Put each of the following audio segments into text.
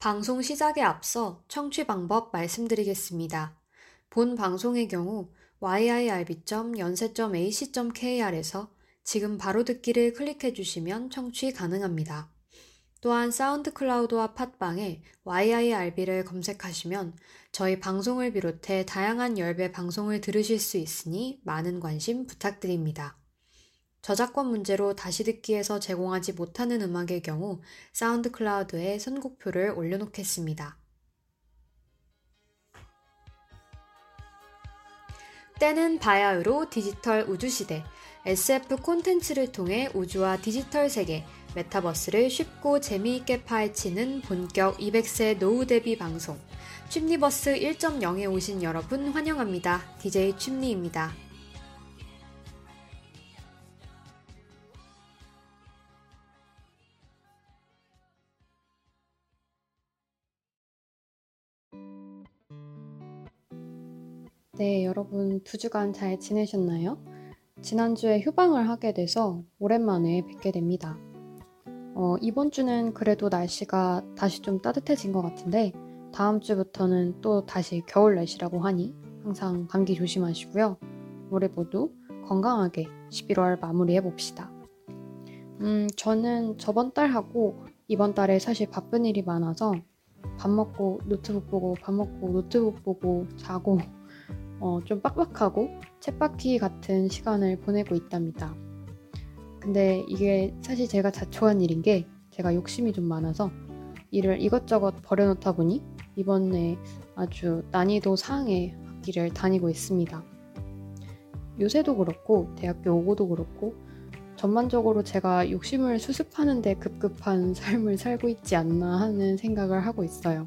방송 시작에 앞서 청취 방법 말씀드리겠습니다. 본 방송의 경우 yirb.연세.ac.kr에서 지금 바로 듣기를 클릭해 주시면 청취 가능합니다. 또한 사운드 클라우드와 팟빵에 yirb를 검색하시면 저희 방송을 비롯해 다양한 열배 방송을 들으실 수 있으니 많은 관심 부탁드립니다. 저작권 문제로 다시 듣기에서 제공하지 못하는 음악의 경우 사운드 클라우드에 선곡표를 올려놓겠습니다. 때는 바야흐로 디지털 우주시대, SF 콘텐츠를 통해 우주와 디지털 세계, 메타버스를 쉽고 재미있게 파헤치는 본격 200세 노후 대비 방송, 취니버스 1.0에 오신 여러분 환영합니다. DJ 취니입니다. 네, 여러분 두 주간 잘 지내셨나요? 지난주에 휴방을 하게 돼서 오랜만에 뵙게 됩니다. 어, 이번 주는 그래도 날씨가 다시 좀 따뜻해진 것 같은데 다음 주부터는 또 다시 겨울 날씨라고 하니 항상 감기 조심하시고요. 올해 모두 건강하게 11월 마무리해 봅시다. 음, 저는 저번 달하고 이번 달에 사실 바쁜 일이 많아서 밥 먹고 노트북 보고 밥 먹고 노트북 보고 자고 어, 좀 빡빡하고 쳇바퀴 같은 시간을 보내고 있답니다. 근데 이게 사실 제가 자초한 일인 게 제가 욕심이 좀 많아서 일을 이것저것 버려놓다 보니 이번에 아주 난이도 상의 학기를 다니고 있습니다. 요새도 그렇고 대학교 오고도 그렇고 전반적으로 제가 욕심을 수습하는데 급급한 삶을 살고 있지 않나 하는 생각을 하고 있어요.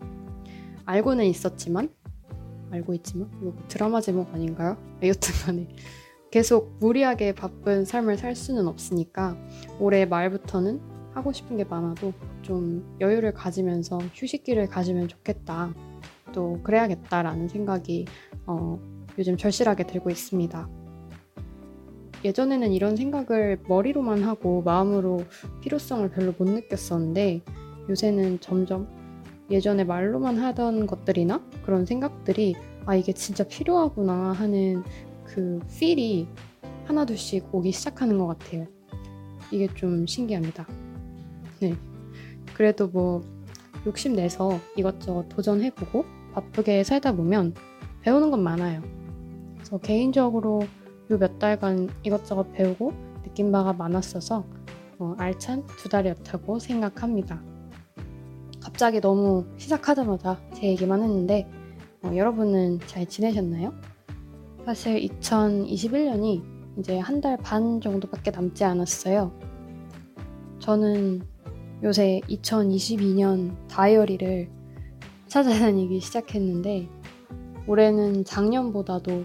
알고는 있었지만 알고 있지만 이거 드라마 제목 아닌가요? 여튼간에 계속 무리하게 바쁜 삶을 살 수는 없으니까 올해 말부터는 하고 싶은 게 많아도 좀 여유를 가지면서 휴식기를 가지면 좋겠다. 또 그래야겠다라는 생각이 어, 요즘 절실하게 들고 있습니다. 예전에는 이런 생각을 머리로만 하고 마음으로 필요성을 별로 못 느꼈었는데 요새는 점점 예전에 말로만 하던 것들이나 그런 생각들이 아 이게 진짜 필요하구나 하는 그 필이 하나둘씩 오기 시작하는 것 같아요. 이게 좀 신기합니다. 네. 그래도 뭐 욕심내서 이것저것 도전해보고 바쁘게 살다 보면 배우는 건 많아요. 그래서 개인적으로 요 몇 달간 이것저것 배우고 느낀 바가 많았어서 어, 알찬 두 달이었다고 생각합니다. 갑자기 너무 시작하자마자 제 얘기만 했는데 어, 여러분은 잘 지내셨나요? 사실 2021년이 이제 한 달 반 정도밖에 남지 않았어요. 저는 요새 2022년 다이어리를 찾아다니기 시작했는데 올해는 작년보다도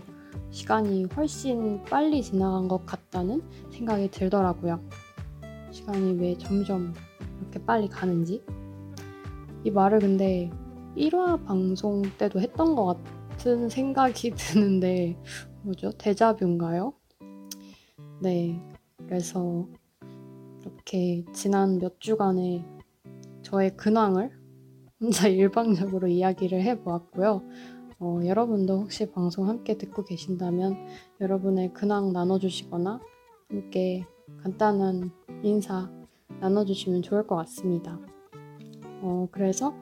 시간이 훨씬 빨리 지나간 것 같다는 생각이 들더라고요. 시간이 왜 점점 이렇게 빨리 가는지. 이 말을 근데 1화 방송 때도 했던 것 같은 생각이 드는데, 뭐죠? 대자뷰인가요? 네. 그래서 이렇게 지난 몇 주간의 저의 근황을 혼자 일방적으로 이야기를 해보았고요. 어, 여러분도 혹시 방송 함께 듣고 계신다면 여러분의 근황 나눠주시거나 함께 간단한 인사 나눠주시면 좋을 것 같습니다. 어, 그래서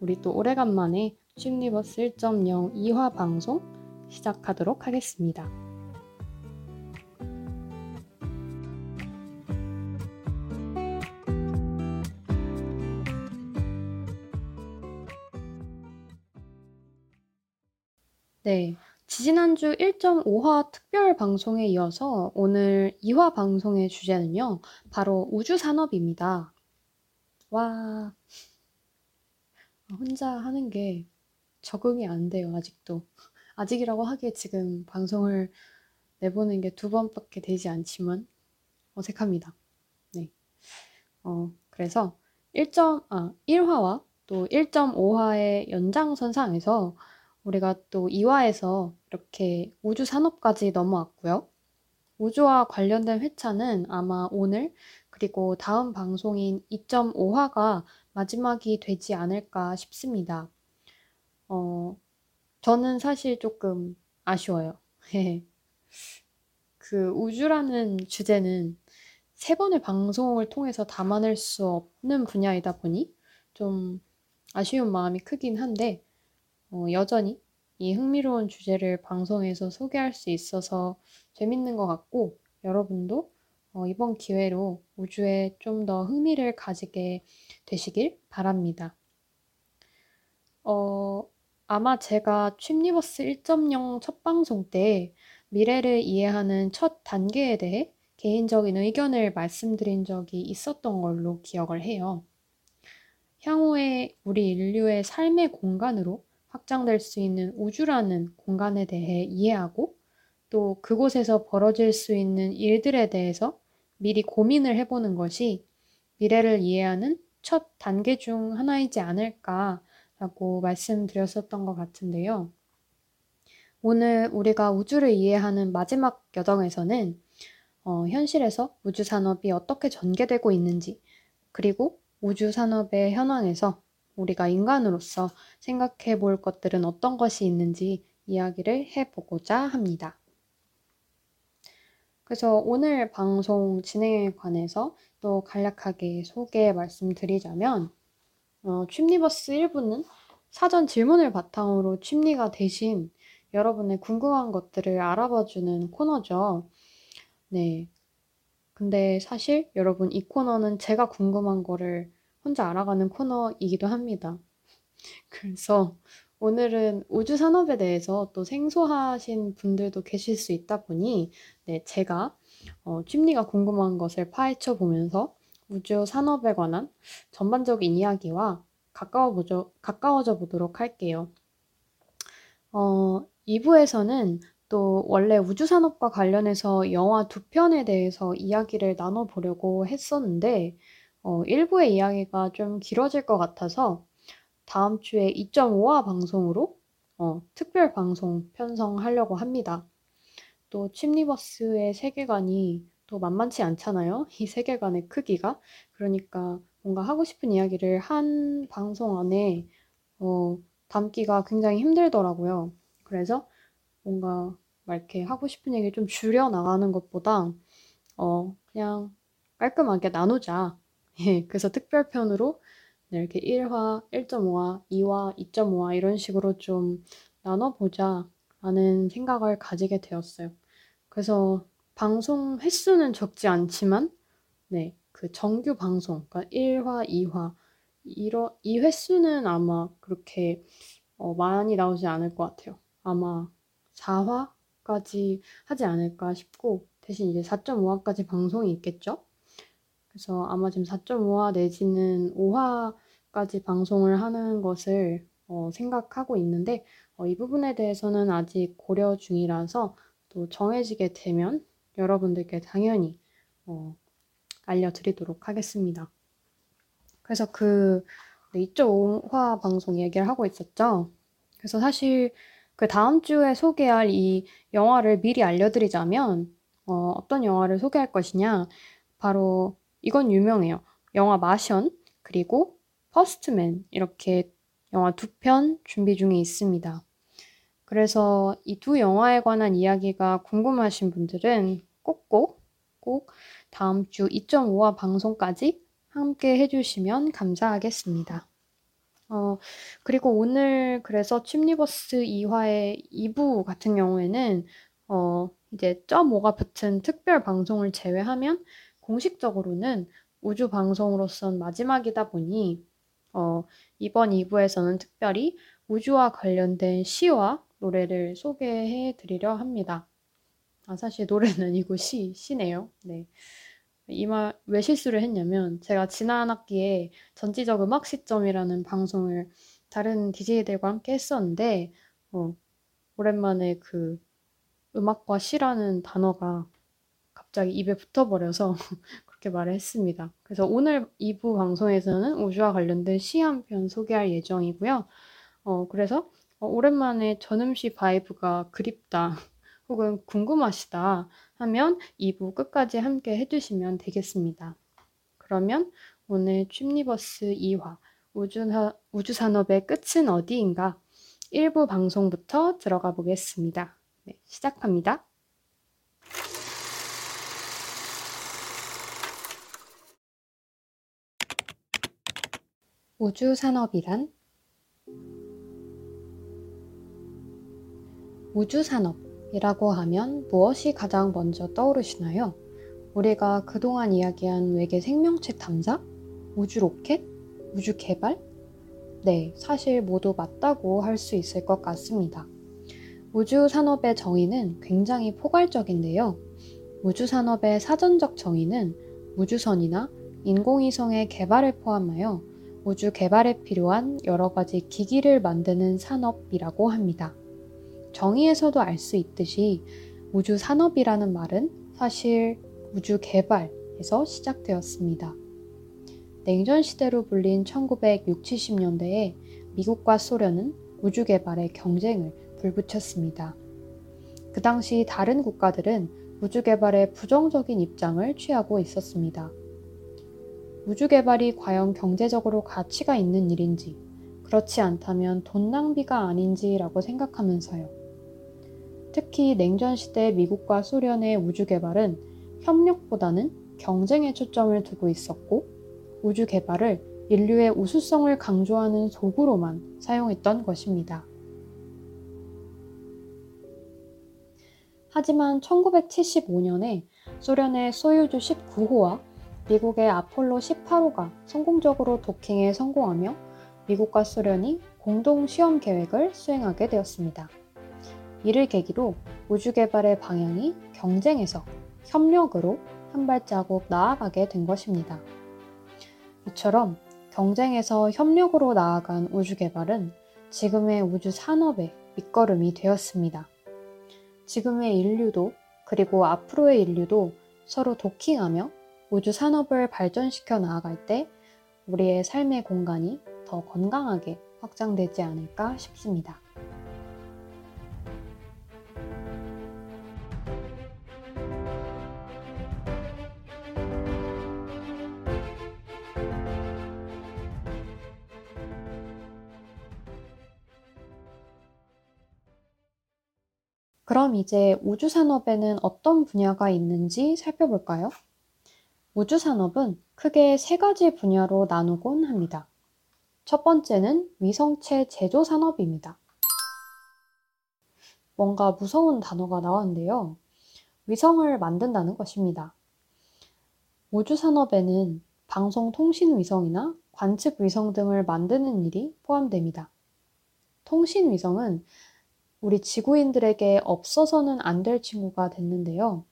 우리 또 오래간만에 춤리버스 1.0 2화 방송 시작하도록 하겠습니다. 네. 지지난주 1.5화 특별 방송에 이어서 오늘 2화 방송의 주제는요, 바로 우주산업입니다. 와, 혼자 하는 게 적응이 안 돼요, 아직도. 아직이라고 하기에 지금 방송을 내보는 게 두 번밖에 되지 않지만 어색합니다. 네. 어, 그래서 1. 아, 1화와 또 1.5화의 연장선상에서 우리가 또 2화에서 이렇게 우주 산업까지 넘어왔고요. 우주와 관련된 회차는 아마 오늘 그리고 다음 방송인 2.5화가 마지막이 되지 않을까 싶습니다. 어, 저는 사실 조금 아쉬워요. 그 우주라는 주제는 세 번의 방송을 통해서 담아낼 수 없는 분야이다 보니 좀 아쉬운 마음이 크긴 한데 어, 여전히 이 흥미로운 주제를 방송에서 소개할 수 있어서 재밌는 것 같고 여러분도 어, 이번 기회로 우주에 좀 더 흥미를 가지게 되시길 바랍니다. 어, 아마 제가 취니버스 1.0 첫 방송 때 미래를 이해하는 첫 단계에 대해 개인적인 의견을 말씀드린 적이 있었던 걸로 기억을 해요. 향후에 우리 인류의 삶의 공간으로 확장될 수 있는 우주라는 공간에 대해 이해하고 또 그곳에서 벌어질 수 있는 일들에 대해서 미리 고민을 해보는 것이 미래를 이해하는 첫 단계 중 하나이지 않을까라고 말씀드렸었던 것 같은데요. 오늘 우리가 우주를 이해하는 마지막 여정에서는 어, 현실에서 우주 산업이 어떻게 전개되고 있는지, 그리고 우주 산업의 현황에서 우리가 인간으로서 생각해 볼 것들은 어떤 것이 있는지 이야기를 해보고자 합니다. 그래서 오늘 방송 진행에 관해서 또 간략하게 소개 말씀드리자면, 어, 취니버스 1부는 사전 질문을 바탕으로 취니가 대신 여러분의 궁금한 것들을 알아봐주는 코너죠. 네. 근데 사실 여러분 이 코너는 제가 궁금한 거를 혼자 알아가는 코너이기도 합니다. 그래서 오늘은 우주 산업에 대해서 또 생소하신 분들도 계실 수 있다 보니 네, 제가 어, 찜리가 궁금한 것을 파헤쳐 보면서 우주 산업에 관한 전반적인 이야기와 가까워 보죠, 가까워져 보도록 할게요. 어, 2부에서는 또 원래 우주 산업과 관련해서 영화 두 편에 대해서 이야기를 나눠보려고 했었는데, 어, 1부의 이야기가 좀 길어질 것 같아서 다음 주에 2.5화 방송으로 어, 특별 방송 편성하려고 합니다. 또 침리버스의 세계관이 또 만만치 않잖아요. 이 세계관의 크기가. 그러니까 뭔가 하고 싶은 이야기를 한 방송 안에 어, 담기가 굉장히 힘들더라고요. 그래서 뭔가 막 이렇게 하고 싶은 얘기 좀 줄여 나가는 것보다 어, 그냥 깔끔하게 나누자. 예, 그래서 특별편으로 네, 이렇게 1화, 1.5화, 2화, 2.5화 이런 식으로 좀 나눠보자 라는 생각을 가지게 되었어요. 그래서 방송 횟수는 적지 않지만, 네, 그 정규 방송, 그러니까 1화, 2화, 이러, 이 횟수는 아마 그렇게 어, 많이 나오지 않을 것 같아요. 아마 4화까지 하지 않을까 싶고, 대신 이제 4.5화까지 방송이 있겠죠? 그래서 아마 지금 4.5화 내지는 5화까지 방송을 하는 것을 어, 생각하고 있는데 어, 이 부분에 대해서는 아직 고려 중이라서 또 정해지게 되면 여러분들께 당연히 어, 알려드리도록 하겠습니다. 그래서 그 2.5화 방송 얘기를 하고 있었죠. 그래서 사실 그 다음 주에 소개할 이 영화를 미리 알려드리자면 어, 어떤 영화를 소개할 것이냐 바로 이건 유명해요. 영화 마션, 그리고 퍼스트맨, 이렇게 영화 두 편 준비 중에 있습니다. 그래서 이 두 영화에 관한 이야기가 궁금하신 분들은 꼭꼭 꼭 다음 주 2.5화 방송까지 함께 해주시면 감사하겠습니다. 어, 그리고 오늘 그래서 칩리버스 2화의 2부 같은 경우에는 어, 이제 .5가 붙은 특별 방송을 제외하면 공식적으로는 우주 방송으로선 마지막이다 보니 어, 이번 2부에서는 특별히 우주와 관련된 시와 노래를 소개해 드리려 합니다. 아, 사실 노래는 아니고 시, 시네요. 네. 이 말 왜 실수를 했냐면 제가 지난 학기에 전지적 음악 시점이라는 방송을 다른 DJ들과 함께 했었는데 어, 오랜만에 그 음악과 시라는 단어가 갑자기 입에 붙어버려서 그렇게 말을 했습니다. 그래서 오늘 2부 방송에서는 우주와 관련된 시 한 편 소개할 예정이고요. 어, 그래서 어, 오랜만에 전음시 vibe가 그립다 혹은 궁금하시다 하면 2부 끝까지 함께 해주시면 되겠습니다. 그러면 오늘 취니버스 2화 우주사, 우주산업의 끝은 어디인가 1부 방송부터 들어가 보겠습니다. 네, 시작합니다. 우주산업이란 우주산업이라고 하면 무엇이 가장 먼저 떠오르시나요? 우리가 그동안 이야기한 외계 생명체 탐사? 우주 로켓? 우주 개발? 네, 사실 모두 맞다고 할 수 있을 것 같습니다. 우주 산업의 정의는 굉장히 포괄적인데요. 우주 산업의 사전적 정의는 우주선이나 인공위성의 개발을 포함하여 우주 개발에 필요한 여러 가지 기기를 만드는 산업이라고 합니다. 정의에서도 알 수 있듯이 우주 산업이라는 말은 사실 우주 개발에서 시작되었습니다. 냉전 시대로 불린 1960, 70년대에 미국과 소련은 우주 개발의 경쟁을 불붙였습니다. 그 당시 다른 국가들은 우주 개발에 부정적인 입장을 취하고 있었습니다. 우주 개발이 과연 경제적으로 가치가 있는 일인지, 그렇지 않다면 돈 낭비가 아닌지라고 생각하면서요. 특히 냉전 시대 미국과 소련의 우주 개발은 협력보다는 경쟁에 초점을 두고 있었고, 우주 개발을 인류의 우수성을 강조하는 소구로만 사용했던 것입니다. 하지만 1975년에 소련의 소유주 19호와 미국의 아폴로 18호가 성공적으로 도킹에 성공하며 미국과 소련이 공동 시험 계획을 수행하게 되었습니다. 이를 계기로 우주 개발의 방향이 경쟁에서 협력으로 한 발자국 나아가게 된 것입니다. 이처럼 경쟁에서 협력으로 나아간 우주 개발은 지금의 우주 산업의 밑거름이 되었습니다. 지금의 인류도 그리고 앞으로의 인류도 서로 도킹하며 우주 산업을 발전시켜 나아갈 때 우리의 삶의 공간이 더 건강하게 확장되지 않을까 싶습니다. 그럼 이제 우주산업에는 어떤 분야가 있는지 살펴볼까요? 우주산업은 크게 세 가지 분야로 나누곤 합니다. 첫 번째는 위성체 제조 산업입니다. 뭔가 무서운 단어가 나왔는데요. 위성을 만든다는 것입니다. 우주산업에는 방송통신위성이나 관측위성 등을 만드는 일이 포함됩니다. 통신위성은 우리 지구인들에게 없어서는 안 될 친구가 됐는데요.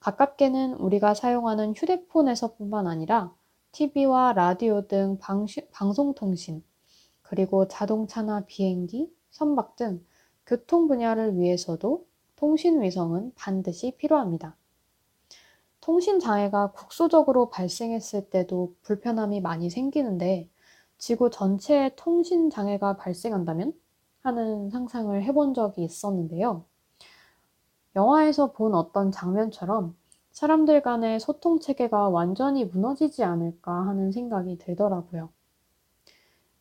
가깝게는 우리가 사용하는 휴대폰에서뿐만 아니라 TV와 라디오 등 방송통신, 그리고 자동차나 비행기, 선박 등 교통 분야를 위해서도 통신위성은 반드시 필요합니다. 통신 장애가 국소적으로 발생했을 때도 불편함이 많이 생기는데 지구 전체에 통신 장애가 발생한다면 하는 상상을 해본 적이 있었는데요. 영화에서 본 어떤 장면처럼 사람들 간의 소통 체계가 완전히 무너지지 않을까 하는 생각이 들더라고요.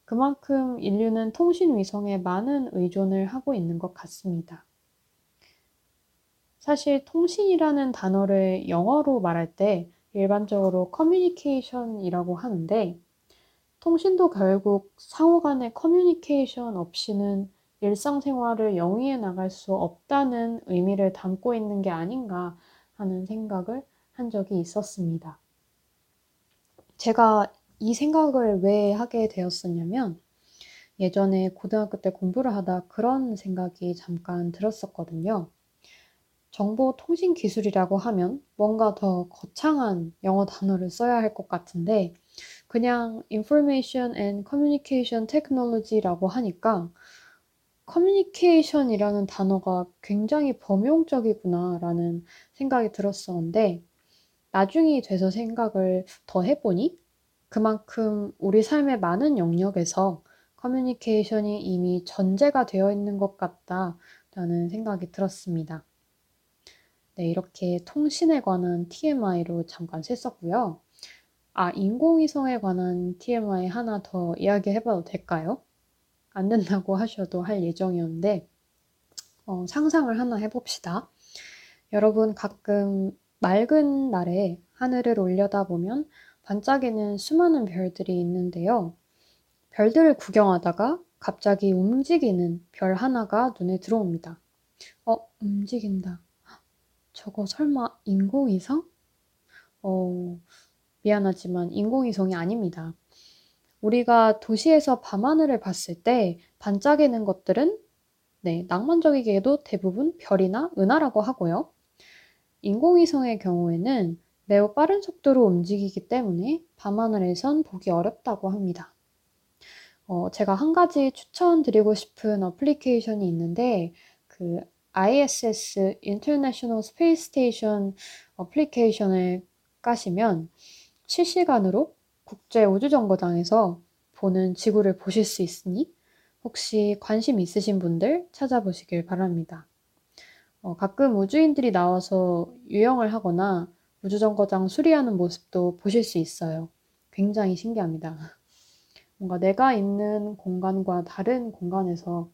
그만큼 인류는 통신 위성에 많은 의존을 하고 있는 것 같습니다. 사실 통신이라는 단어를 영어로 말할 때 일반적으로 커뮤니케이션이라고 하는데 통신도 결국 상호 간의 커뮤니케이션 없이는 일상생활을 영위해 나갈 수 없다는 의미를 담고 있는 게 아닌가 하는 생각을 한 적이 있었습니다. 제가 이 생각을 왜 하게 되었었냐면 예전에 고등학교 때 공부를 하다 그런 생각이 잠깐 들었었거든요. 정보 통신 기술이라고 하면 뭔가 더 거창한 영어 단어를 써야 할 것 같은데 그냥 Information and Communication Technology라고 하니까 커뮤니케이션이라는 단어가 굉장히 범용적이구나라는 생각이 들었었는데 나중이 돼서 생각을 더 해보니 그만큼 우리 삶의 많은 영역에서 커뮤니케이션이 이미 전제가 되어 있는 것 같다라는 생각이 들었습니다. 네, 이렇게 통신에 관한 TMI로 잠깐 셌었고요. 아, 인공위성에 관한 TMI 하나 더 이야기해봐도 될까요? 안 된다고 하셔도 할 예정이었는데, 어, 상상을 하나 해봅시다. 여러분 가끔 맑은 날에 하늘을 올려다보면 반짝이는 수많은 별들이 있는데요. 별들을 구경하다가 갑자기 움직이는 별 하나가 눈에 들어옵니다. 어, 움직인다. 저거 설마 인공위성? 어, 미안하지만 인공위성이 아닙니다. 우리가 도시에서 밤하늘을 봤을 때 반짝이는 것들은 네, 낭만적이게도 대부분 별이나 은하라고 하고요. 인공위성의 경우에는 매우 빠른 속도로 움직이기 때문에 밤하늘에선 보기 어렵다고 합니다. 어, 제가 한 가지 추천드리고 싶은 어플리케이션이 있는데 그 ISS International Space Station 어플리케이션을 까시면 실시간으로 국제 우주정거장에서 보는 지구를 보실 수 있으니 혹시 관심 있으신 분들 찾아보시길 바랍니다. 어, 가끔 우주인들이 나와서 유영을 하거나 우주정거장 수리하는 모습도 보실 수 있어요. 굉장히 신기합니다. 뭔가 내가 있는 공간과 다른 공간에서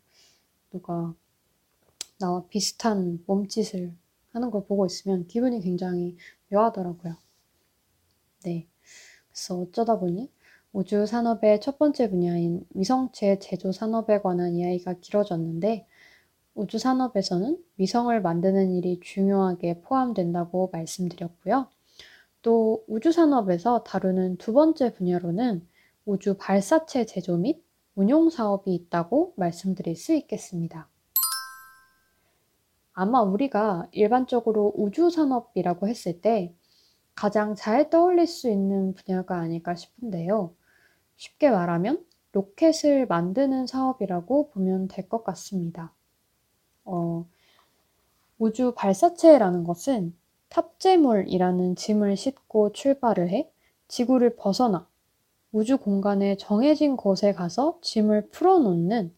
누가 나와 비슷한 몸짓을 하는 걸 보고 있으면 기분이 굉장히 묘하더라고요. 네. 그래서 어쩌다 보니 우주 산업의 첫 번째 분야인 위성체 제조 산업에 관한 이야기가 길어졌는데 우주 산업에서는 위성을 만드는 일이 중요하게 포함된다고 말씀드렸고요. 또 우주 산업에서 다루는 두 번째 분야로는 우주 발사체 제조 및 운용 사업이 있다고 말씀드릴 수 있겠습니다. 아마 우리가 일반적으로 우주 산업이라고 했을 때 가장 잘 떠올릴 수 있는 분야가 아닐까 싶은데요. 쉽게 말하면 로켓을 만드는 사업이라고 보면 될 것 같습니다. 어, 우주 발사체라는 것은 탑재물이라는 짐을 싣고 출발을 해 지구를 벗어나 우주 공간의 정해진 곳에 가서 짐을 풀어놓는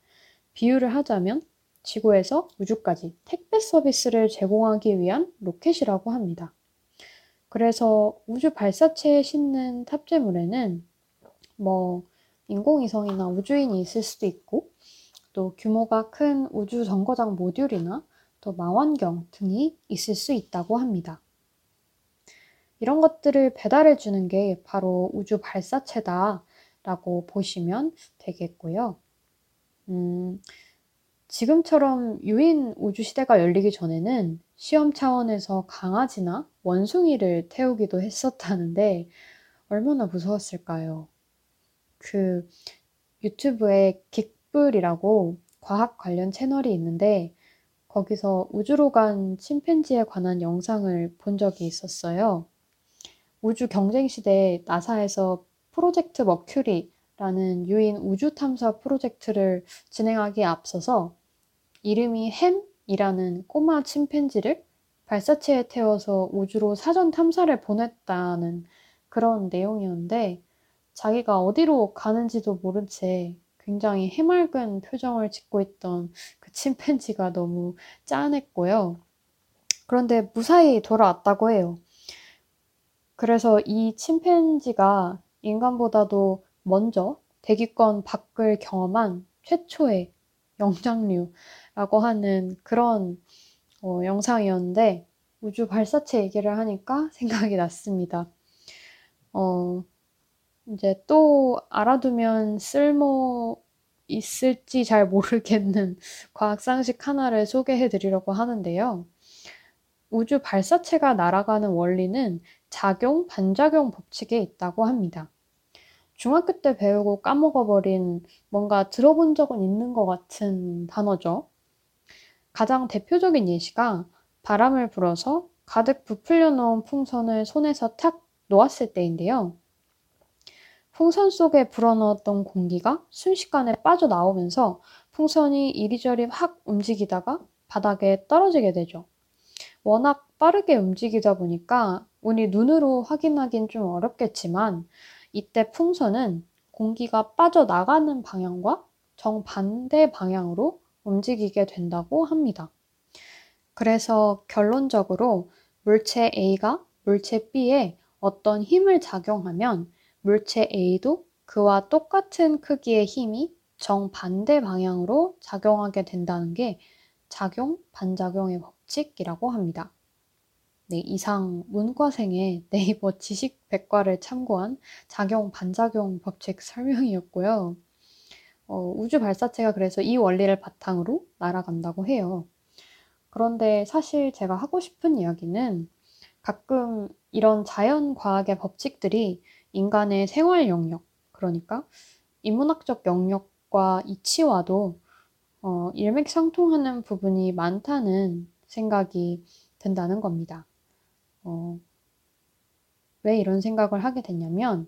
비유를 하자면 지구에서 우주까지 택배 서비스를 제공하기 위한 로켓이라고 합니다. 그래서 우주 발사체에 싣는 탑재물에는 뭐 인공위성이나 우주인이 있을 수도 있고 또 규모가 큰 우주 정거장 모듈이나 또 망원경 등이 있을 수 있다고 합니다. 이런 것들을 배달해 주는 게 바로 우주 발사체다 라고 보시면 되겠고요. 음, 지금처럼 유인 우주 시대가 열리기 전에는 시험 차원에서 강아지나 원숭이를 태우기도 했었다는데 얼마나 무서웠을까요? 그 유튜브에 긱불이라고 과학 관련 채널이 있는데 거기서 우주로 간 침팬지에 관한 영상을 본 적이 있었어요. 우주 경쟁 시대에 나사에서 프로젝트 머큐리라는 유인 우주 탐사 프로젝트를 진행하기에 앞서서 이름이 햄 이라는 꼬마 침팬지를 발사체에 태워서 우주로 사전 탐사를 보냈다는 그런 내용이었는데 자기가 어디로 가는지도 모른 채 굉장히 해맑은 표정을 짓고 있던 그 침팬지가 너무 짠했고요. 그런데 무사히 돌아왔다고 해요. 그래서 이 침팬지가 인간보다도 먼저 대기권 밖을 경험한 최초의 영장류 라고 하는 그런 어, 영상이었는데 우주 발사체 얘기를 하니까 생각이 났습니다. 어, 이제 또 알아두면 쓸모 있을지 잘 모르겠는 과학 상식 하나를 소개해 드리려고 하는데요. 우주 발사체가 날아가는 원리는 작용, 반작용 법칙에 있다고 합니다. 중학교 때 배우고 까먹어버린 뭔가 들어본 적은 있는 것 같은 단어죠. 가장 대표적인 예시가 바람을 불어서 가득 부풀려 놓은 풍선을 손에서 탁 놓았을 때인데요. 풍선 속에 불어넣었던 공기가 순식간에 빠져나오면서 풍선이 이리저리 확 움직이다가 바닥에 떨어지게 되죠. 워낙 빠르게 움직이다 보니까 우리 눈으로 확인하긴 좀 어렵겠지만 이때 풍선은 공기가 빠져나가는 방향과 정반대 방향으로 움직이게 된다고 합니다. 그래서 결론적으로 물체 A가 물체 B에 어떤 힘을 작용하면 물체 A도 그와 똑같은 크기의 힘이 정반대 방향으로 작용하게 된다는 게 작용, 반작용의 법칙이라고 합니다. 네, 이상 문과생의 네이버 지식 백과를 참고한 작용, 반작용 법칙 설명이었고요. 어, 우주 발사체가 그래서 이 원리를 바탕으로 날아간다고 해요. 그런데 사실 제가 하고 싶은 이야기는 가끔 이런 자연 과학의 법칙들이 인간의 생활 영역, 그러니까 인문학적 영역과 이치와도 어, 일맥상통하는 부분이 많다는 생각이 든다는 겁니다. 어, 왜 이런 생각을 하게 됐냐면,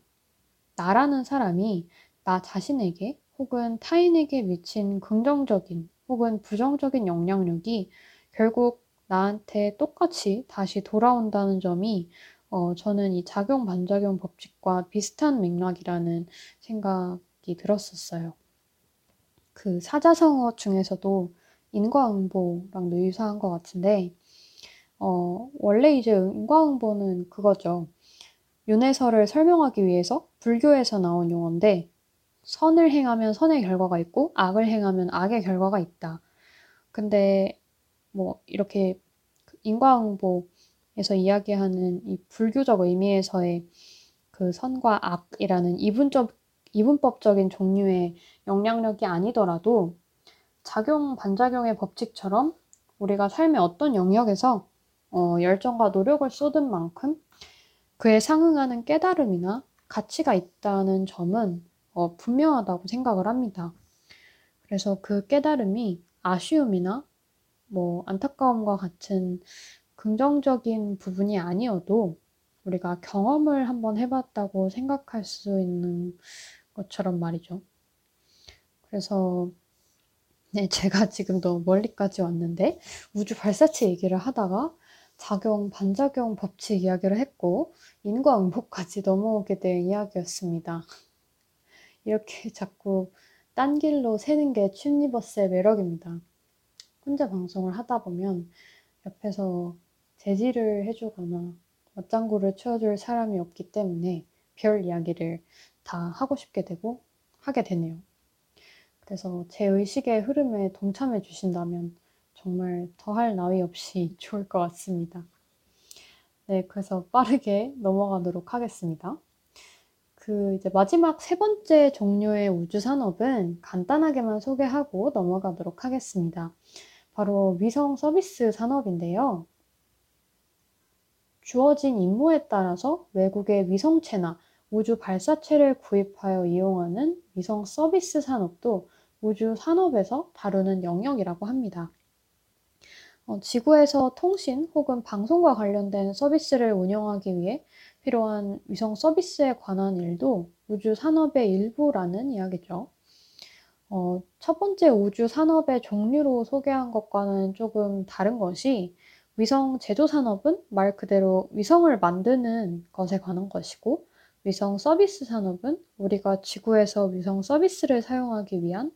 나라는 사람이 나 자신에게 혹은 타인에게 미친 긍정적인 혹은 부정적인 영향력이 결국 나한테 똑같이 다시 돌아온다는 점이 어, 저는 이 작용 반작용 법칙과 비슷한 맥락이라는 생각이 들었었어요. 그 사자성어 중에서도 인과응보랑도 유사한 것 같은데, 어, 원래 이제 인과응보는 그거죠. 윤회설을 설명하기 위해서 불교에서 나온 용어인데, 선을 행하면 선의 결과가 있고, 악을 행하면 악의 결과가 있다. 근데, 뭐, 이렇게 인과응보에서 이야기하는 이 불교적 의미에서의 그 선과 악이라는 이분적, 이분법적인 종류의 영향력이 아니더라도 작용, 반작용의 법칙처럼 우리가 삶의 어떤 영역에서 어, 열정과 노력을 쏟은 만큼 그에 상응하는 깨달음이나 가치가 있다는 점은 어, 분명하다고 생각을 합니다. 그래서 그 깨달음이 아쉬움이나 뭐 안타까움과 같은 긍정적인 부분이 아니어도 우리가 경험을 한번 해봤다고 생각할 수 있는 것처럼 말이죠. 그래서 네, 제가 지금 너무 멀리까지 왔는데 우주 발사체 얘기를 하다가 작용, 반작용 법칙 이야기를 했고 인과응보까지 넘어오게 된 이야기였습니다. 이렇게 자꾸 딴 길로 새는 게 춘니버스의 매력입니다. 혼자 방송을 하다 보면 옆에서 제지를 해주거나 맞장구를 쳐줄 사람이 없기 때문에 별 이야기를 다 하고 싶게 되고 하게 되네요. 그래서 제 의식의 흐름에 동참해 주신다면 정말 더할 나위 없이 좋을 것 같습니다. 네, 그래서 빠르게 넘어가도록 하겠습니다. 그 이제 마지막 세 번째 종류의 우주 산업은 간단하게만 소개하고 넘어가도록 하겠습니다. 바로 위성 서비스 산업인데요. 주어진 임무에 따라서 외국의 위성체나 우주 발사체를 구입하여 이용하는 위성 서비스 산업도 우주 산업에서 다루는 영역이라고 합니다. 어, 지구에서 통신 혹은 방송과 관련된 서비스를 운영하기 위해 필요한 위성 서비스에 관한 일도 우주 산업의 일부라는 이야기죠. 어, 첫 번째 우주 산업의 종류로 소개한 것과는 조금 다른 것이 위성 제조 산업은 말 그대로 위성을 만드는 것에 관한 것이고 위성 서비스 산업은 우리가 지구에서 위성 서비스를 사용하기 위한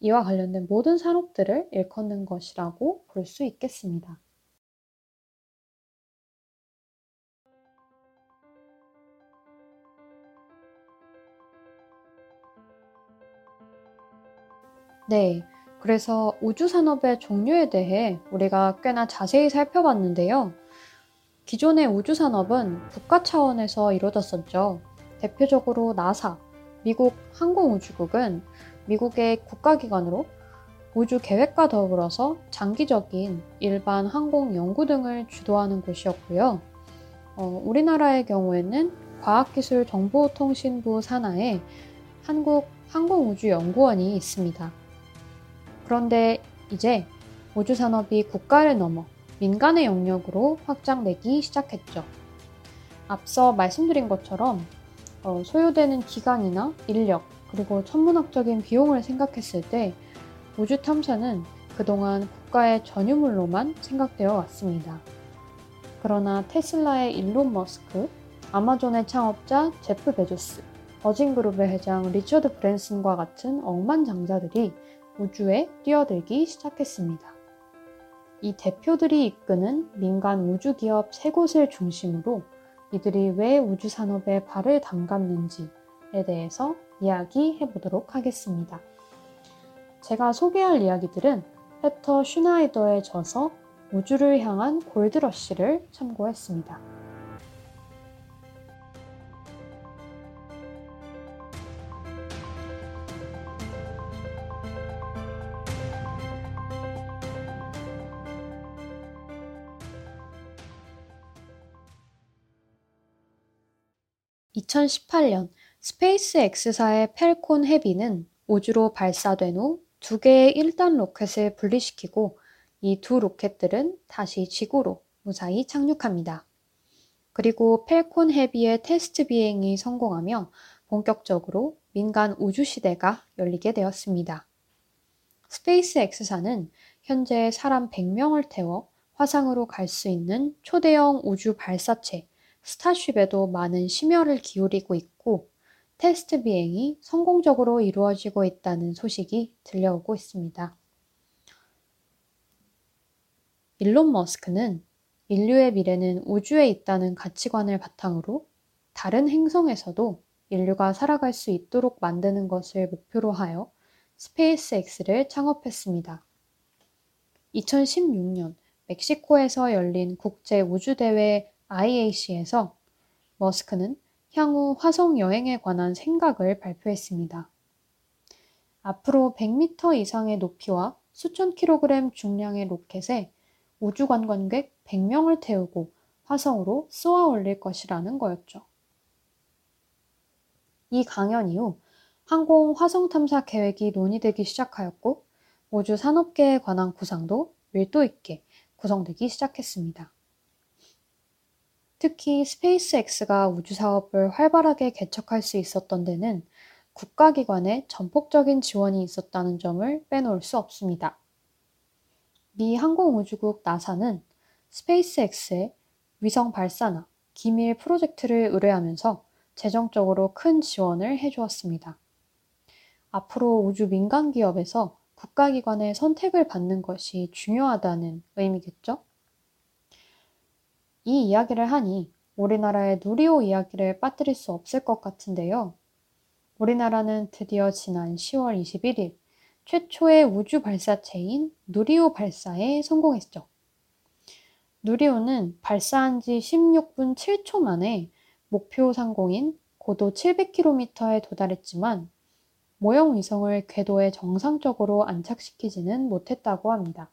이와 관련된 모든 산업들을 일컫는 것이라고 볼 수 있겠습니다. 네. 그래서 우주 산업의 종류에 대해 우리가 꽤나 자세히 살펴봤는데요. 기존의 우주 산업은 국가 차원에서 이루어졌었죠. 대표적으로 나사, 미국 항공우주국은 미국의 국가기관으로 우주 계획과 더불어서 장기적인 일반 항공 연구 등을 주도하는 곳이었고요. 어, 우리나라의 경우에는 과학기술정보통신부 산하에 한국 항공우주연구원이 있습니다. 그런데 이제 우주 산업이 국가를 넘어 민간의 영역으로 확장되기 시작했죠. 앞서 말씀드린 것처럼 어, 소요되는 기간이나 인력, 그리고 천문학적인 비용을 생각했을 때 우주 탐사는 그동안 국가의 전유물로만 생각되어 왔습니다. 그러나 테슬라의 일론 머스크, 아마존의 창업자 제프 베조스, 버진그룹의 회장 리처드 브랜슨과 같은 억만장자들이 우주에 뛰어들기 시작했습니다. 이 대표들이 이끄는 민간 우주 기업 세 곳을 중심으로 이들이 왜 우주 산업에 발을 담갔는지에 대해서 이야기해 보도록 하겠습니다. 제가 소개할 이야기들은 페터 슈나이더의 저서 우주를 향한 골드러쉬를 참고했습니다. 2018년 스페이스 X사의 팰컨 헤비는 우주로 발사된 후 두 개의 1단 로켓을 분리시키고 이 두 로켓들은 다시 지구로 무사히 착륙합니다. 그리고 팰컨 헤비의 테스트 비행이 성공하며 본격적으로 민간 우주 시대가 열리게 되었습니다. 스페이스 X사는 현재 사람 100명을 태워 화성으로 갈 수 있는 초대형 우주 발사체 스타쉽에도 많은 심혈을 기울이고 있고 테스트 비행이 성공적으로 이루어지고 있다는 소식이 들려오고 있습니다. 일론 머스크는 인류의 미래는 우주에 있다는 가치관을 바탕으로 다른 행성에서도 인류가 살아갈 수 있도록 만드는 것을 목표로 하여 스페이스X를 창업했습니다. 2016년 멕시코에서 열린 국제 우주대회 IAC에서 머스크는 향후 화성 여행에 관한 생각을 발표했습니다. 앞으로 100m 이상의 높이와 수천 킬로그램 중량의 로켓에 우주 관광객 100명을 태우고 화성으로 쏘아 올릴 것이라는 거였죠. 이 강연 이후 항공 화성 탐사 계획이 논의되기 시작하였고 우주 산업계에 관한 구상도 밀도 있게 구성되기 시작했습니다. 특히 스페이스X가 우주 사업을 활발하게 개척할 수 있었던 데는 국가기관의 전폭적인 지원이 있었다는 점을 빼놓을 수 없습니다. 미 항공우주국 나사는 스페이스X의 위성 발사나 기밀 프로젝트를 의뢰하면서 재정적으로 큰 지원을 해주었습니다. 앞으로 우주 민간 기업에서 국가기관의 선택을 받는 것이 중요하다는 의미겠죠? 이 이야기를 하니 우리나라의 누리호 이야기를 빠뜨릴 수 없을 것 같은데요. 우리나라는 드디어 지난 10월 21일 최초의 우주 발사체인 누리호 발사에 성공했죠. 누리호는 발사한 지 16분 7초 만에 목표 상공인 고도 700km에 도달했지만 모형 위성을 궤도에 정상적으로 안착시키지는 못했다고 합니다.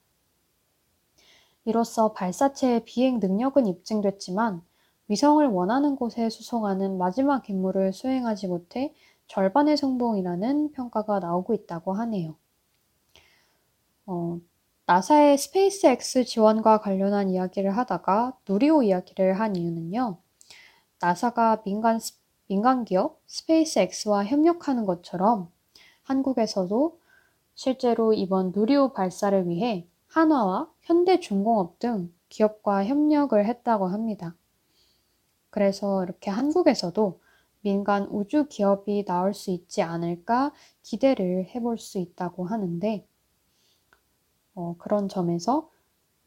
이로써 발사체의 비행 능력은 입증됐지만 위성을 원하는 곳에 수송하는 마지막 임무를 수행하지 못해 절반의 성공이라는 평가가 나오고 있다고 하네요. 어, 나사의 스페이스X 지원과 관련한 이야기를 하다가 누리호 이야기를 한 이유는요. 나사가 민간, 민간 기업 스페이스X와 협력하는 것처럼 한국에서도 실제로 이번 누리호 발사를 위해 한화와 현대중공업 등 기업과 협력을 했다고 합니다. 그래서 이렇게 한국에서도 민간 우주 기업이 나올 수 있지 않을까 기대를 해볼 수 있다고 하는데, 어, 그런 점에서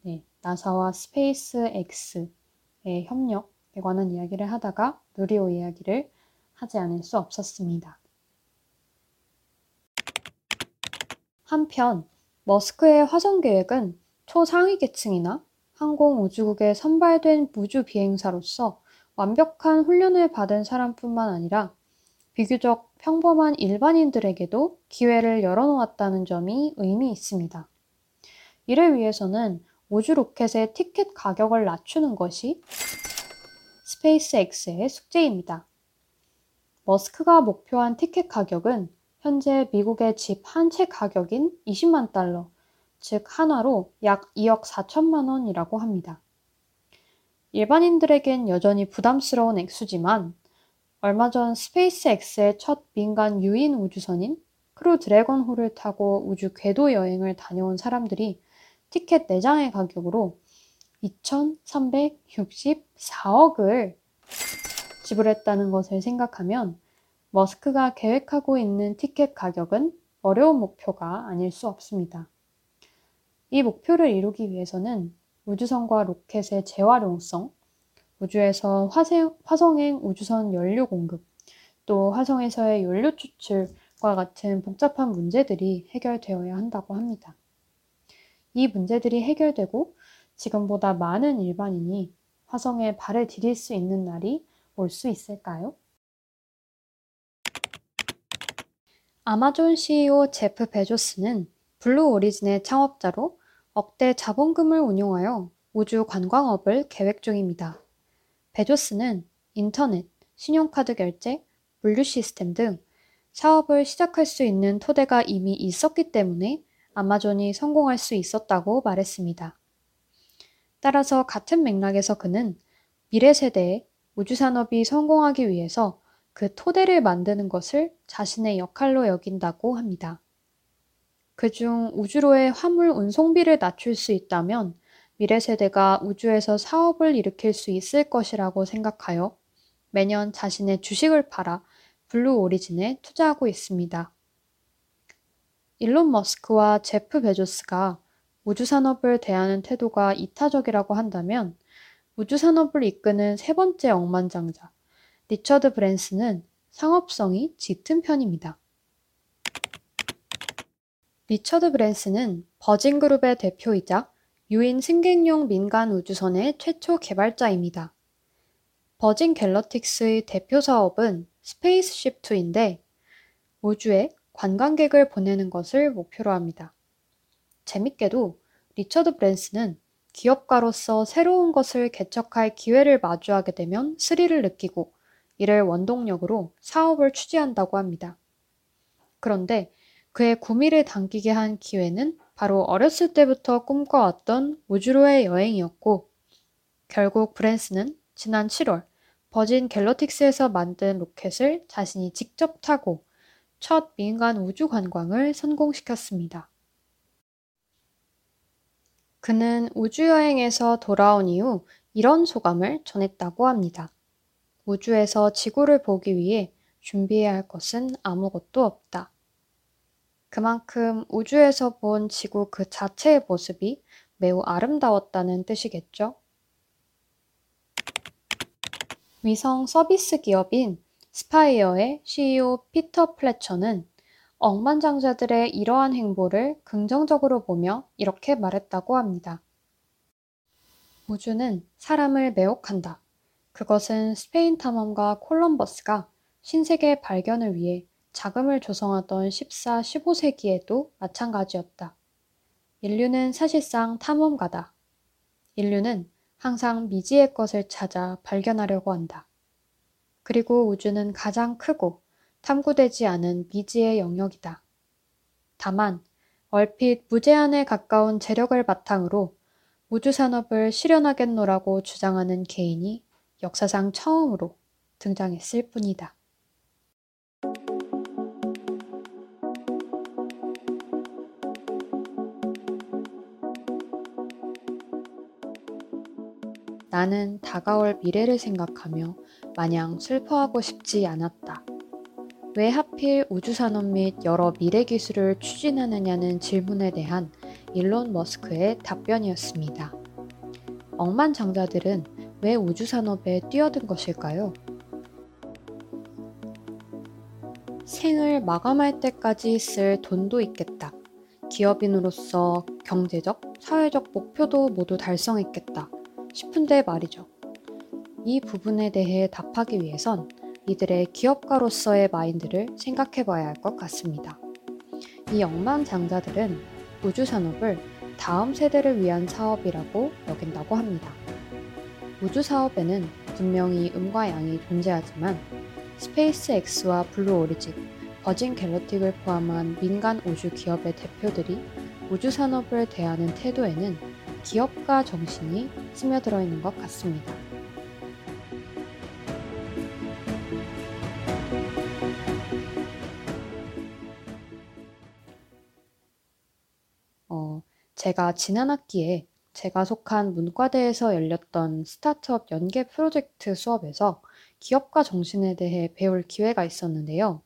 네, 나사와 스페이스 X의 협력에 관한 이야기를 하다가 누리호 이야기를 하지 않을 수 없었습니다. 한편 머스크의 화성 계획은 초상위 계층이나 항공우주국에 선발된 우주 비행사로서 완벽한 훈련을 받은 사람뿐만 아니라 비교적 평범한 일반인들에게도 기회를 열어놓았다는 점이 의미 있습니다. 이를 위해서는 우주 로켓의 티켓 가격을 낮추는 것이 스페이스X의 숙제입니다. 머스크가 목표한 티켓 가격은 현재 미국의 집 한 채 가격인 20만 달러, 즉 한화로 약 2억 4천만 원이라고 합니다. 일반인들에겐 여전히 부담스러운 액수지만 얼마 전 스페이스X의 첫 민간 유인 우주선인 크루 드래곤호를 타고 우주 궤도 여행을 다녀온 사람들이 티켓 4장의 가격으로 2,364억을 지불했다는 것을 생각하면 머스크가 계획하고 있는 티켓 가격은 어려운 목표가 아닐 수 없습니다. 이 목표를 이루기 위해서는 우주선과 로켓의 재활용성, 우주에서 화생, 화성행 우주선 연료 공급, 또 화성에서의 연료 추출과 같은 복잡한 문제들이 해결되어야 한다고 합니다. 이 문제들이 해결되고 지금보다 많은 일반인이 화성에 발을 디딜 수 있는 날이 올 수 있을까요? 아마존 CEO 제프 베조스는 블루 오리진의 창업자로 억대 자본금을 운용하여 우주 관광업을 계획 중입니다. 베조스는 인터넷, 신용카드 결제, 물류 시스템 등 사업을 시작할 수 있는 토대가 이미 있었기 때문에 아마존이 성공할 수 있었다고 말했습니다. 따라서 같은 맥락에서 그는 미래 세대에 우주 산업이 성공하기 위해서 그 토대를 만드는 것을 자신의 역할로 여긴다고 합니다. 그중 우주로의 화물 운송비를 낮출 수 있다면 미래 세대가 우주에서 사업을 일으킬 수 있을 것이라고 생각하여 매년 자신의 주식을 팔아 블루 오리진에 투자하고 있습니다. 일론 머스크와 제프 베조스가 우주 산업을 대하는 태도가 이타적이라고 한다면 우주 산업을 이끄는 세 번째 억만장자 리처드 브랜슨은 상업성이 짙은 편입니다. 리처드 브랜슨은 버진그룹의 대표이자 유인 승객용 민간 우주선의 최초 개발자입니다. 버진 갤럭틱의 대표 사업은 스페이스십2인데 우주에 관광객을 보내는 것을 목표로 합니다. 재밌게도 리처드 브랜슨은 기업가로서 새로운 것을 개척할 기회를 마주하게 되면 스릴을 느끼고 이를 원동력으로 사업을 추진한다고 합니다. 그런데 그의 구미를 당기게 한 기회는 바로 어렸을 때부터 꿈꿔왔던 우주로의 여행이었고, 결국 브랜스는 지난 7월 버진 갤러틱스에서 만든 로켓을 자신이 직접 타고 첫 민간 우주 관광을 성공시켰습니다. 그는 우주여행에서 돌아온 이후 이런 소감을 전했다고 합니다. 우주에서 지구를 보기 위해 준비해야 할 것은 아무것도 없다. 그만큼 우주에서 본 지구 그 자체의 모습이 매우 아름다웠다는 뜻이겠죠? 위성 서비스 기업인 스파이어의 CEO 피터 플래처는 억만장자들의 이러한 행보를 긍정적으로 보며 이렇게 말했다고 합니다. 우주는 사람을 매혹한다. 그것은 스페인 탐험가 콜럼버스가 신세계 발견을 위해 자금을 조성하던 14, 15세기에도 마찬가지였다. 인류는 사실상 탐험가다. 인류는 항상 미지의 것을 찾아 발견하려고 한다. 그리고 우주는 가장 크고 탐구되지 않은 미지의 영역이다. 다만, 얼핏 무제한에 가까운 재력을 바탕으로 우주 산업을 실현하겠노라고 주장하는 개인이 역사상 처음으로 등장했을 뿐이다. 나는 다가올 미래를 생각하며 마냥 슬퍼하고 싶지 않았다. 왜 하필 우주산업 및 여러 미래 기술을 추진하느냐는 질문에 대한 일론 머스크의 답변이었습니다. 억만장자들은 왜 우주산업에 뛰어든 것일까요? 생을 마감할 때까지 쓸 돈도 있겠다. 기업인으로서 경제적, 사회적 목표도 모두 달성했겠다. 싶은데 말이죠. 이 부분에 대해 답하기 위해선 이들의 기업가로서의 마인드를 생각해 봐야 할 것 같습니다. 이 억만장자들은 우주산업을 다음 세대를 위한 사업이라고 여긴다고 합니다. 우주 사업에는 분명히 음과 양이 존재하지만 스페이스 X와 블루 오리진, 버진 갤럭틱을 포함한 민간 우주 기업의 대표들이 우주 산업을 대하는 태도에는 기업가 정신이 스며들어 있는 것 같습니다. 어, 제가 지난 학기에 제가 속한 문과대에서 열렸던 스타트업 연계 프로젝트 수업에서 기업가 정신에 대해 배울 기회가 있었는데요.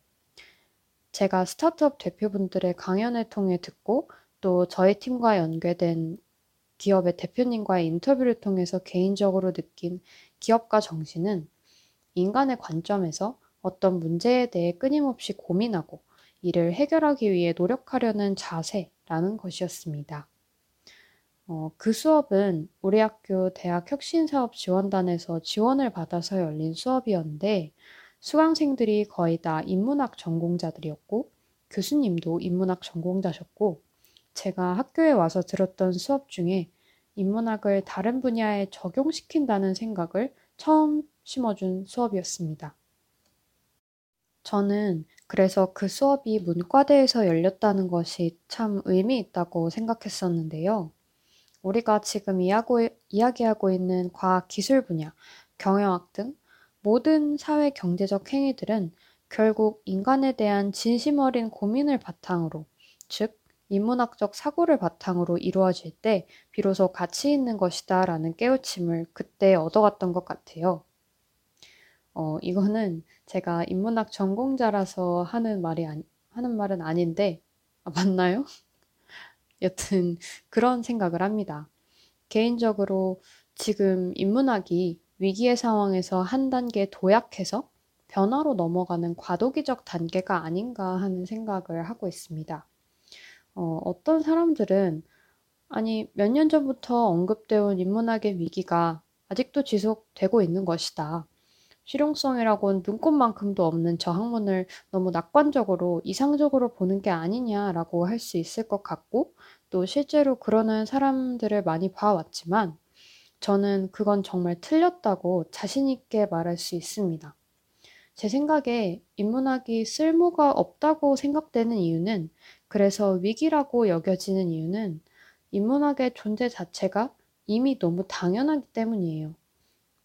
제가 스타트업 대표분들의 강연을 통해 듣고 또 저희 팀과 연계된 기업의 대표님과의 인터뷰를 통해서 개인적으로 느낀 기업가 정신은 인간의 관점에서 어떤 문제에 대해 끊임없이 고민하고 이를 해결하기 위해 노력하려는 자세라는 것이었습니다. 어, 그 수업은 우리 학교 대학 혁신사업 지원단에서 지원을 받아서 열린 수업이었는데 수강생들이 거의 다 인문학 전공자들이었고 교수님도 인문학 전공자셨고 제가 학교에 와서 들었던 수업 중에 인문학을 다른 분야에 적용시킨다는 생각을 처음 심어준 수업이었습니다. 저는 그래서 그 수업이 문과대에서 열렸다는 것이 참 의미 있다고 생각했었는데요. 우리가 지금 이야기하고 있는 과학 기술 분야, 경영학 등 모든 사회 경제적 행위들은 결국 인간에 대한 진심 어린 고민을 바탕으로, 즉, 인문학적 사고를 바탕으로 이루어질 때 비로소 가치 있는 것이다 라는 깨우침을 그때 얻어갔던 것 같아요. 어, 이거는 제가 인문학 전공자라서 하는 말이 아니, 하는 말은 아닌데, 아, 맞나요? 여튼 그런 생각을 합니다. 개인적으로 지금 인문학이 위기의 상황에서 한 단계 도약해서 변화로 넘어가는 과도기적 단계가 아닌가 하는 생각을 하고 있습니다. 어, 어떤 사람들은 아니 몇 년 전부터 언급되어 온 인문학의 위기가 아직도 지속되고 있는 것이다. 실용성이라고는 눈꽃만큼도 없는 저 학문을 너무 낙관적으로 이상적으로 보는 게 아니냐라고 할 수 있을 것 같고 또 실제로 그러는 사람들을 많이 봐왔지만 저는 그건 정말 틀렸다고 자신있게 말할 수 있습니다. 제 생각에 인문학이 쓸모가 없다고 생각되는 이유는 그래서 위기라고 여겨지는 이유는 인문학의 존재 자체가 이미 너무 당연하기 때문이에요.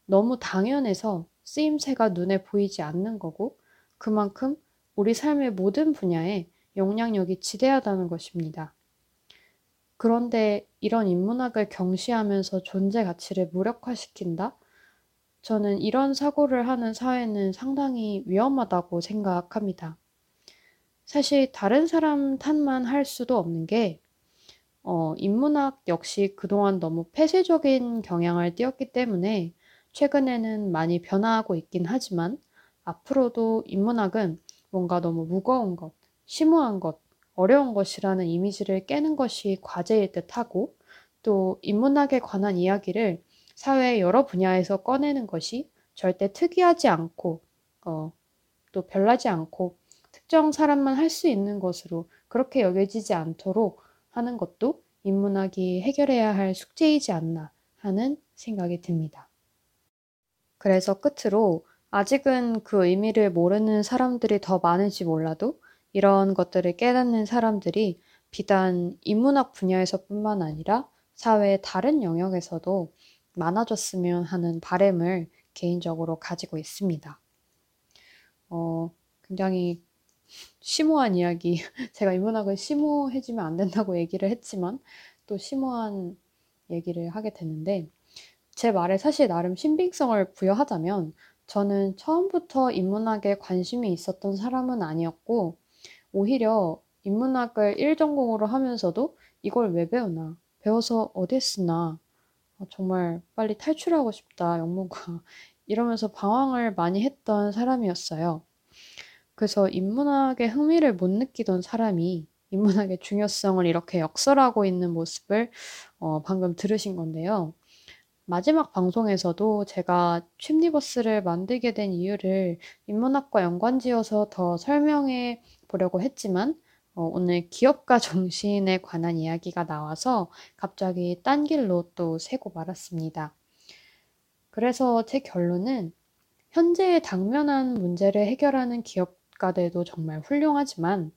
너무 당연해서 쓰임새가 눈에 보이지 않는 거고 그만큼 우리 삶의 모든 분야에 영향력이 지대하다는 것입니다. 그런데 이런 인문학을 경시하면서 존재 가치를 무력화시킨다? 저는 이런 사고를 하는 사회는 상당히 위험하다고 생각합니다. 사실 다른 사람 탓만 할 수도 없는 게, 어, 인문학 역시 그동안 너무 폐쇄적인 경향을 띄었기 때문에 최근에는 많이 변화하고 있긴 하지만 앞으로도 인문학은 뭔가 너무 무거운 것, 심오한 것, 어려운 것이라는 이미지를 깨는 것이 과제일 듯 하고 또 인문학에 관한 이야기를 사회의 여러 분야에서 꺼내는 것이 절대 특이하지 않고 어, 또 별나지 않고 특정 사람만 할 수 있는 것으로 그렇게 여겨지지 않도록 하는 것도 인문학이 해결해야 할 숙제이지 않나 하는 생각이 듭니다. 그래서 끝으로 아직은 그 의미를 모르는 사람들이 더 많을지 몰라도 이런 것들을 깨닫는 사람들이 비단 인문학 분야에서뿐만 아니라 사회의 다른 영역에서도 많아졌으면 하는 바램을 개인적으로 가지고 있습니다. 어, 굉장히 심오한 이야기. 제가 인문학을 심오해지면 안 된다고 얘기를 했지만 또 심오한 얘기를 하게 됐는데 제 말에 사실 나름 신빙성을 부여하자면 저는 처음부터 인문학에 관심이 있었던 사람은 아니었고 오히려 인문학을 1전공으로 하면서도 이걸 왜 배우나? 배워서 어디에 쓰나? 아, 정말 빨리 탈출하고 싶다, 영문과. 이러면서 방황을 많이 했던 사람이었어요. 그래서 인문학에 흥미를 못 느끼던 사람이 인문학의 중요성을 이렇게 역설하고 있는 모습을 어, 방금 들으신 건데요. 마지막 방송에서도 제가 칩니버스를 만들게 된 이유를 인문학과 연관지어서 더 설명해 보려고 했지만 어, 오늘 기업가 정신에 관한 이야기가 나와서 갑자기 딴 길로 또 새고 말았습니다. 그래서 제 결론은 현재의 당면한 문제를 해결하는 기업가들도 정말 훌륭하지만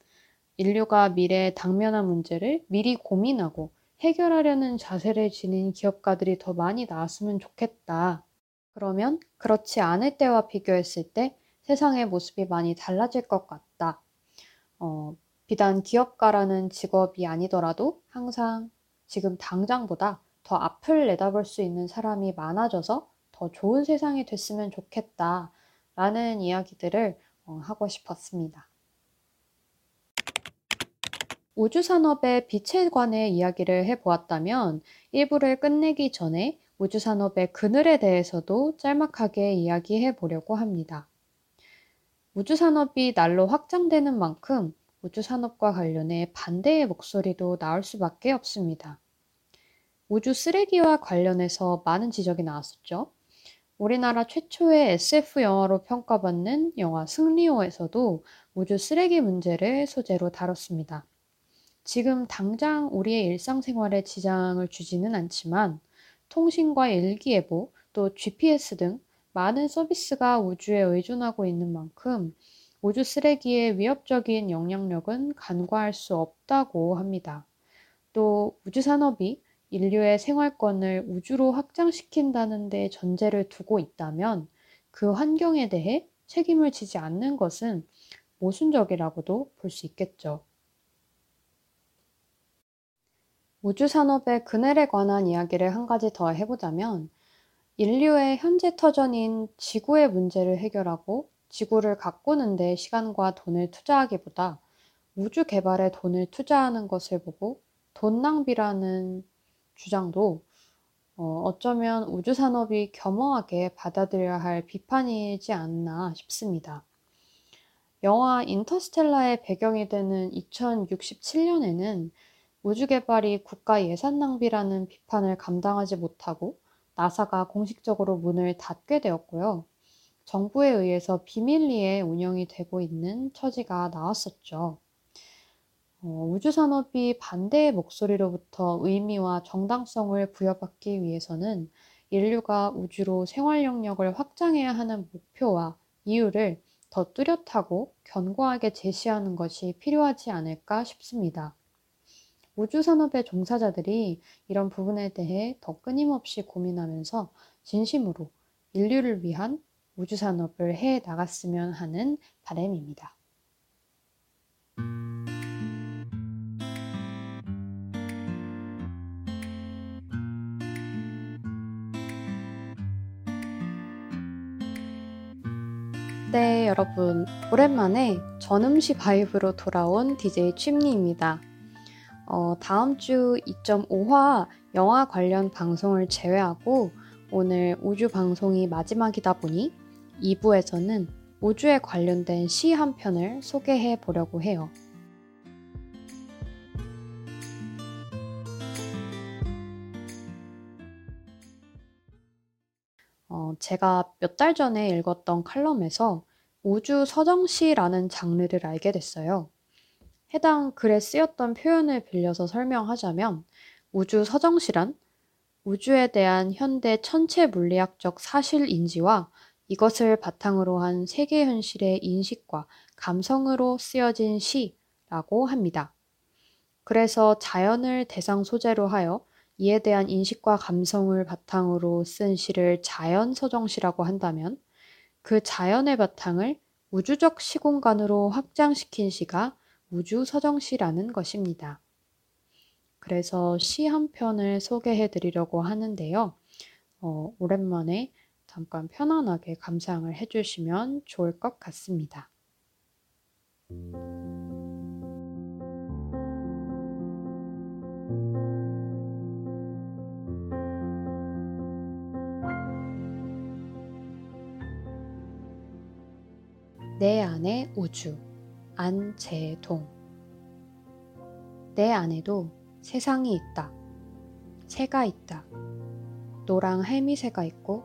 인류가 미래의 당면한 문제를 미리 고민하고 해결하려는 자세를 지닌 기업가들이 더 많이 나왔으면 좋겠다. 그러면 그렇지 않을 때와 비교했을 때 세상의 모습이 많이 달라질 것 같다. 어, 비단 기업가라는 직업이 아니더라도 항상 지금 당장보다 더 앞을 내다볼 수 있는 사람이 많아져서 더 좋은 세상이 됐으면 좋겠다. 라는 이야기들을 어, 하고 싶었습니다. 우주산업의 빛에 관해 이야기를 해보았다면 1부를 끝내기 전에 우주산업의 그늘에 대해서도 짤막하게 이야기해 보려고 합니다. 우주산업이 날로 확장되는 만큼 우주산업과 관련해 반대의 목소리도 나올 수밖에 없습니다. 우주 쓰레기와 관련해서 많은 지적이 나왔었죠. 우리나라 최초의 SF 영화로 평가받는 영화 승리호에서도 우주 쓰레기 문제를 소재로 다뤘습니다. 지금 당장 우리의 일상생활에 지장을 주지는 않지만 통신과 일기예보, 또 GPS 등 많은 서비스가 우주에 의존하고 있는 만큼 우주 쓰레기의 위협적인 영향력은 간과할 수 없다고 합니다. 또 우주 산업이 인류의 생활권을 우주로 확장시킨다는 데 전제를 두고 있다면 그 환경에 대해 책임을 지지 않는 것은 모순적이라고도 볼 수 있겠죠. 우주 산업의 그늘에 관한 이야기를 한 가지 더 해보자면 인류의 현재 터전인 지구의 문제를 해결하고 지구를 가꾸는 데 시간과 돈을 투자하기보다 우주 개발에 돈을 투자하는 것을 보고 돈 낭비라는 주장도 어, 어쩌면 우주 산업이 겸허하게 받아들여야 할 비판이지 않나 싶습니다. 영화 인터스텔라의 배경이 되는 2067년에는 우주 개발이 국가 예산 낭비라는 비판을 감당하지 못하고 나사가 공식적으로 문을 닫게 되었고요. 정부에 의해서 비밀리에 운영이 되고 있는 처지가 나왔었죠. 어, 우주산업이 반대의 목소리로부터 의미와 정당성을 부여받기 위해서는 인류가 우주로 생활 영역을 확장해야 하는 목표와 이유를 더 뚜렷하고 견고하게 제시하는 것이 필요하지 않을까 싶습니다. 우주산업의 종사자들이 이런 부분에 대해 더 끊임없이 고민하면서 진심으로 인류를 위한 우주산업을 해 나갔으면 하는 바람입니다. 네, 여러분. 오랜만에 전음시 바이브로 돌아온 DJ 취미입니다. 어, 다음 주 2.5화 영화 관련 방송을 제외하고 오늘 우주 방송이 마지막이다 보니 2부에서는 우주에 관련된 시 한 편을 소개해 보려고 해요. 어, 제가 몇 달 전에 읽었던 칼럼에서 우주 서정시라는 장르를 알게 됐어요. 해당 글에 쓰였던 표현을 빌려서 설명하자면 우주 서정시란 우주에 대한 현대 천체 물리학적 사실 인지와 이것을 바탕으로 한 세계 현실의 인식과 감성으로 쓰여진 시라고 합니다. 그래서 자연을 대상 소재로 하여 이에 대한 인식과 감성을 바탕으로 쓴 시를 자연 서정시라고 한다면 그 자연의 바탕을 우주적 시공간으로 확장시킨 시가 우주 서정시라는 것입니다. 그래서 시 한 편을 소개해 드리려고 하는데요. 어, 오랜만에 잠깐 편안하게 감상을 해 주시면 좋을 것 같습니다. 내 안의 우주 안재동 내 안에도 세상이 있다. 새가 있다. 노랑 헬미새가 있고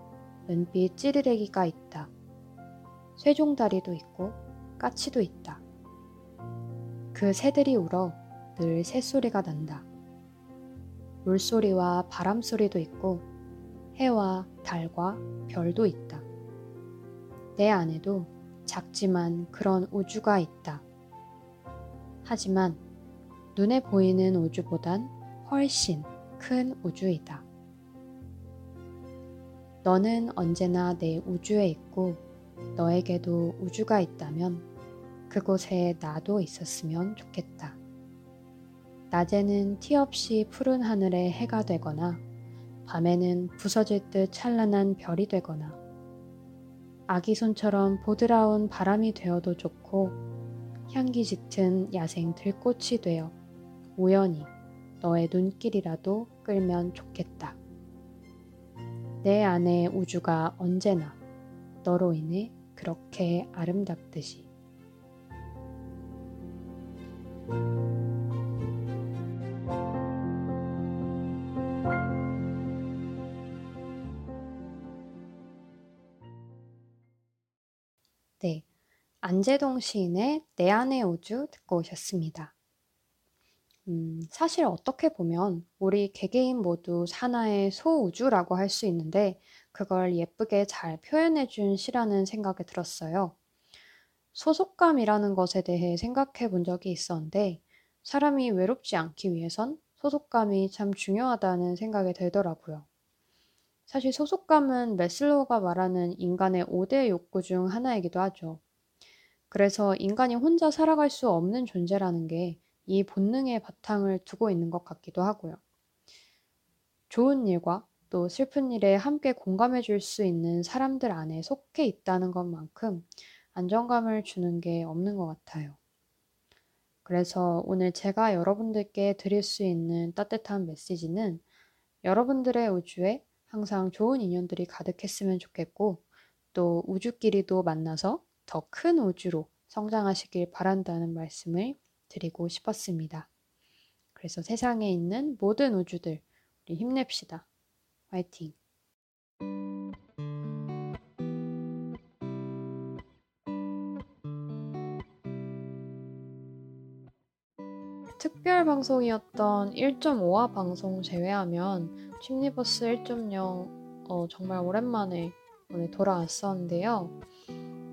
은빛 찌르레기가 있다. 쇠종다리도 있고 까치도 있다. 그 새들이 울어 늘 새소리가 난다. 물소리와 바람소리도 있고 해와 달과 별도 있다. 내 안에도 작지만 그런 우주가 있다. 하지만 눈에 보이는 우주보단 훨씬 큰 우주이다. 너는 언제나 내 우주에 있고 너에게도 우주가 있다면 그곳에 나도 있었으면 좋겠다. 낮에는 티 없이 푸른 하늘의 해가 되거나 밤에는 부서질 듯 찬란한 별이 되거나 아기 손처럼 보드라운 바람이 되어도 좋고 향기 짙은 야생 들꽃이 되어 우연히 너의 눈길이라도 끌면 좋겠다. 내 안의 우주가 언제나 너로 인해 그렇게 아름답듯이. 네. 안재동 시인의 내 안의 우주 듣고 오셨습니다. 음, 사실 어떻게 보면 우리 개개인 모두 하나의 소우주라고 할 수 있는데 그걸 예쁘게 잘 표현해 준 시라는 생각이 들었어요. 소속감이라는 것에 대해 생각해 본 적이 있었는데 사람이 외롭지 않기 위해선 소속감이 참 중요하다는 생각이 들더라고요. 사실 소속감은 메슬로우가 말하는 인간의 5대 욕구 중 하나이기도 하죠. 그래서 인간이 혼자 살아갈 수 없는 존재라는 게 이 본능의 바탕을 두고 있는 것 같기도 하고요. 좋은 일과 또 슬픈 일에 함께 공감해 줄 수 있는 사람들 안에 속해 있다는 것만큼 안정감을 주는 게 없는 것 같아요. 그래서 오늘 제가 여러분들께 드릴 수 있는 따뜻한 메시지는 여러분들의 우주에 항상 좋은 인연들이 가득했으면 좋겠고 또 우주끼리도 만나서 더 큰 우주로 성장하시길 바란다는 말씀을 드리고 싶었습니다. 그래서 세상에 있는 모든 우주들, 우리 힘냅시다. 화이팅! 특별 방송이었던 1.5화 방송 제외하면 칩니버스 1.0 어, 정말 오랜만에 오늘 돌아왔었는데요.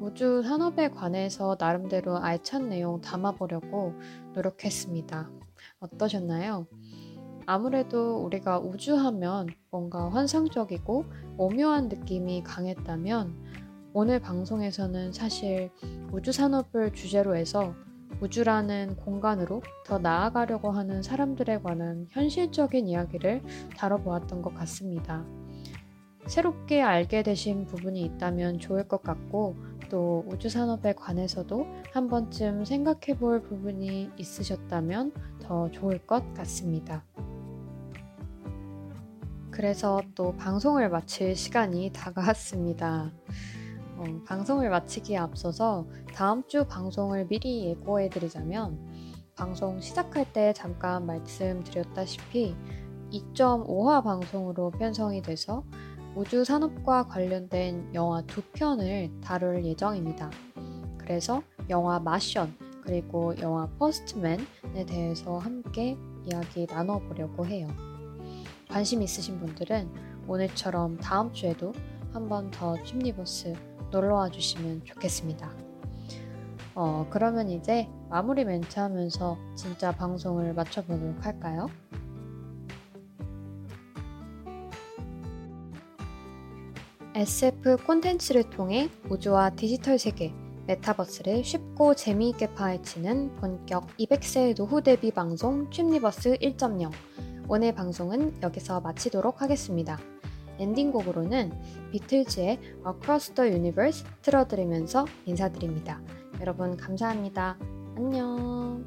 우주 산업에 관해서 나름대로 알찬 내용 담아보려고 노력했습니다. 어떠셨나요? 아무래도 우리가 우주하면 뭔가 환상적이고 오묘한 느낌이 강했다면 오늘 방송에서는 사실 우주 산업을 주제로 해서 우주라는 공간으로 더 나아가려고 하는 사람들에 관한 현실적인 이야기를 다뤄보았던 것 같습니다. 새롭게 알게 되신 부분이 있다면 좋을 것 같고 또 우주산업에 관해서도 한 번쯤 생각해 볼 부분이 있으셨다면 더 좋을 것 같습니다. 그래서 또 방송을 마칠 시간이 다가왔습니다. 어, 방송을 마치기에 앞서서 다음 주 방송을 미리 예고해 드리자면 방송 시작할 때 잠깐 말씀드렸다시피 2.5화 방송으로 편성이 돼서 우주 산업과 관련된 영화 두 편을 다룰 예정입니다. 그래서 영화 마션 그리고 영화 퍼스트맨에 대해서 함께 이야기 나눠보려고 해요. 관심 있으신 분들은 오늘처럼 다음 주에도 한 번더 춤리버스 놀러와 주시면 좋겠습니다. 어, 그러면 이제 마무리 멘트 하면서 진짜 방송을 마쳐보도록 할까요? SF 콘텐츠를 통해 우주와 디지털 세계, 메타버스를 쉽고 재미있게 파헤치는 본격 200세 노후 대비 방송 춤리버스 1.0 오늘 방송은 여기서 마치도록 하겠습니다. 엔딩곡으로는 비틀즈의 Across the Universe 틀어드리면서 인사드립니다. 여러분 감사합니다. 안녕.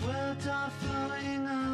Words are